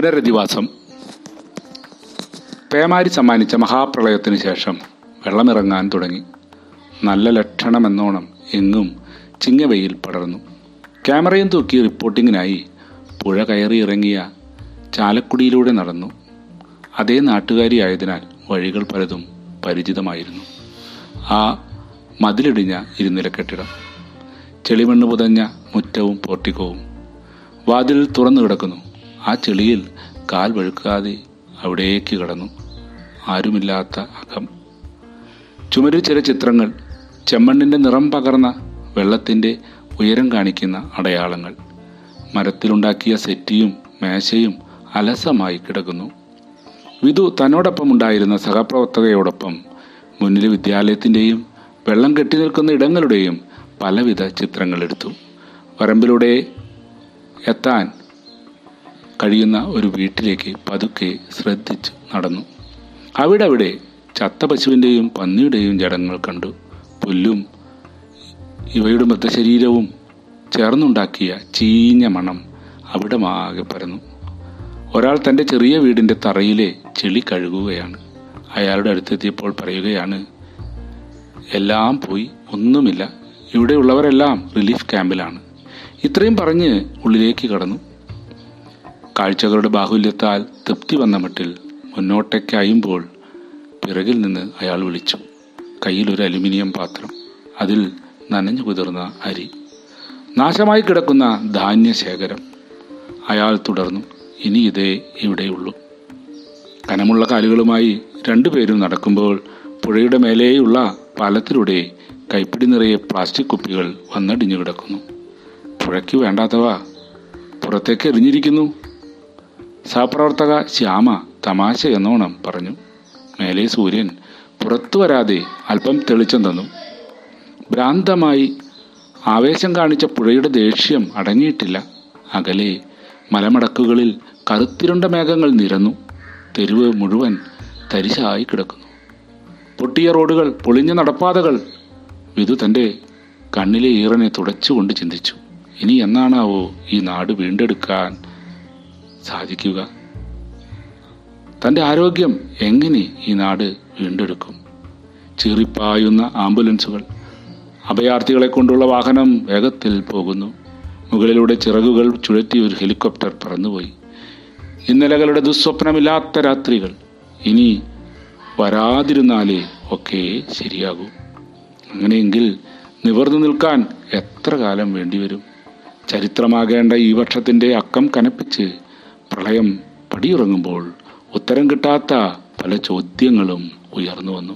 പുനരധിവാസം പേമാരി സമ്മാനിച്ച മഹാപ്രളയത്തിന് ശേഷം വെള്ളമിറങ്ങാൻ തുടങ്ങി. നല്ല ലക്ഷണമെന്നോണം എങ്ങും ചിങ്ങവെയിൽ പടർന്നു. ക്യാമറയും തൂക്കി റിപ്പോർട്ടിങ്ങിനായി പുഴ കയറി ഇറങ്ങിയ ചാലക്കുടിയിലൂടെ നടന്നു. അതേ നാട്ടുകാരിയായതിനാൽ വഴികൾ പലതും പരിചിതമായിരുന്നു. ആ മതിലിടിഞ്ഞ ഇരുനില കെട്ടിടം ചെളിമണ്ണ് പുതഞ്ഞ മുറ്റവും പോർട്ടിക്കവും വാതിൽ തുറന്നു കിടക്കുന്നു ആ ചെളിയിൽ കാൽ വഴുക്കാതെ അവിടേക്ക് കടന്നു. ആരുമില്ലാത്ത അകം. ചുമരിൽ ചില ചിത്രങ്ങൾ ചെമ്മണ്ണിന്റെ നിറം പകർന്ന വെള്ളത്തിന്റെ ഉയരം കാണിക്കുന്ന അടയാളങ്ങൾ. മരത്തിലുണ്ടാക്കിയ സെറ്റിയും മേശയും അലസമായി കിടക്കുന്നു. വിധു തന്നോടൊപ്പം ഉണ്ടായിരുന്ന സഹപ്രവർത്തകയോടൊപ്പം മുന്നിലെ വിദ്യാലയത്തിന്റെയും വെള്ളം കെട്ടി നിൽക്കുന്ന ഇടങ്ങളുടെയും പലവിധ ചിത്രങ്ങളെടുത്തു വരമ്പിലൂടെ എത്താൻ കഴിയുന്ന ഒരു വീട്ടിലേക്ക് പതുക്കെ ശ്രദ്ധിച്ച് നടന്നു. അവിടെ അവിടെ ചത്ത പശുവിന്റെയും പന്നിയുടെയും ജടങ്ങൾ കണ്ടു. പുല്ലും ഇവയുടെ മൃതശരീരവും ചേർന്നുണ്ടാക്കിയ ചീഞ്ഞ മണം അവിടെ ആകെ പരന്നു. ഒരാൾ തന്റെ ചെറിയ വീടിന്റെ തറയിലെ ചെളി കഴുകുകയാണ്. അയാളുടെ അടുത്തെത്തിയപ്പോൾ പറയുകയാണ് എല്ലാം പോയി ഒന്നുമില്ല. ഇവിടെയുള്ളവരെല്ലാം റിലീഫ് ക്യാമ്പിലാണ്. ഇത്രയും പറഞ്ഞ് ഉള്ളിലേക്ക് കടന്നു. കാഴ്ചകളുടെ ബാഹുല്യത്താൽ തൃപ്തി വന്ന മട്ടിൽ മുന്നോട്ടേക്കായുമ്പോൾ പിറകിൽ നിന്ന് അയാൾ വിളിച്ചു. ഒരു അലുമിനിയം പാത്രം അതിൽ നനഞ്ഞു കുതിർന്ന അരി. നാശമായി കിടക്കുന്ന ധാന്യ ശേഖരം. അയാൾ തുടർന്നു ഇനി ഇതേ ഇവിടെയുള്ളൂ. കനമുള്ള കാലുകളുമായി രണ്ടുപേരും നടക്കുമ്പോൾ പുഴയുടെ മേലെയുള്ള പാലത്തിലൂടെ കൈപ്പിടി നിറയെ പ്ലാസ്റ്റിക് കുപ്പികൾ വന്നടിഞ്ഞു കിടക്കുന്നു. പുഴയ്ക്ക് വേണ്ടാത്തവ പുറത്തേക്ക് എറിഞ്ഞിരിക്കുന്നു. സഹപ്രവർത്തക ശ്യാമ തമാശ എന്നോണം പറഞ്ഞു. മേലെ സൂര്യൻ പുറത്തു വരാതെ അല്പം തെളിച്ചം തന്നു. ഭ്രാന്തമായി ആവേശം കാണിച്ച പുഴയുടെ ദേഷ്യം അടങ്ങിയിട്ടില്ല. അകലെ മലമടക്കുകളിൽ കറുത്തിരുണ്ട മേഘങ്ങൾ നിരന്നു. തെരുവ് മുഴുവൻ തരിശായി കിടക്കുന്നു. പൊട്ടിയ റോഡുകൾ പൊളിഞ്ഞ നടപ്പാതകൾ. വിധു തന്റെ കണ്ണിലെ ഈറനെ തുടച്ചുകൊണ്ട് ചിന്തിച്ചു. ഇനി എന്നാണാവോ ഈ നാട് വീണ്ടെടുക്കാൻ സാധിക്കുക. തന്റെ ആരോഗ്യം എങ്ങനെ ഈ നാട് വീണ്ടെടുക്കും? ചീറിപ്പായുന്ന ആംബുലൻസുകൾ അഭയാർത്ഥികളെ കൊണ്ടുള്ള വാഹനം വേഗത്തിൽ പോകുന്നു. മുകളിലൂടെ ചിറകുകൾ ചുഴറ്റി ഒരു ഹെലികോപ്റ്റർ പറന്നുപോയി. ഇന്നലകളുടെ ദുസ്വപ്നമില്ലാത്ത രാത്രികൾ ഇനി വരാതിരുന്നാലേ ഒക്കെ ശരിയാകൂ. അങ്ങനെയെങ്കിൽ നിവർന്നു നിൽക്കാൻ എത്ര കാലം വേണ്ടിവരും? ചരിത്രമാകേണ്ട ഈ വർഷത്തിന്റെ അക്കം കനപ്പിച്ച് പ്രളയം പടിയിറങ്ങുമ്പോൾ ഉത്തരം കിട്ടാത്ത പല ചോദ്യങ്ങളും ഉയർന്നു വന്നു.